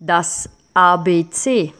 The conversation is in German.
Das ABC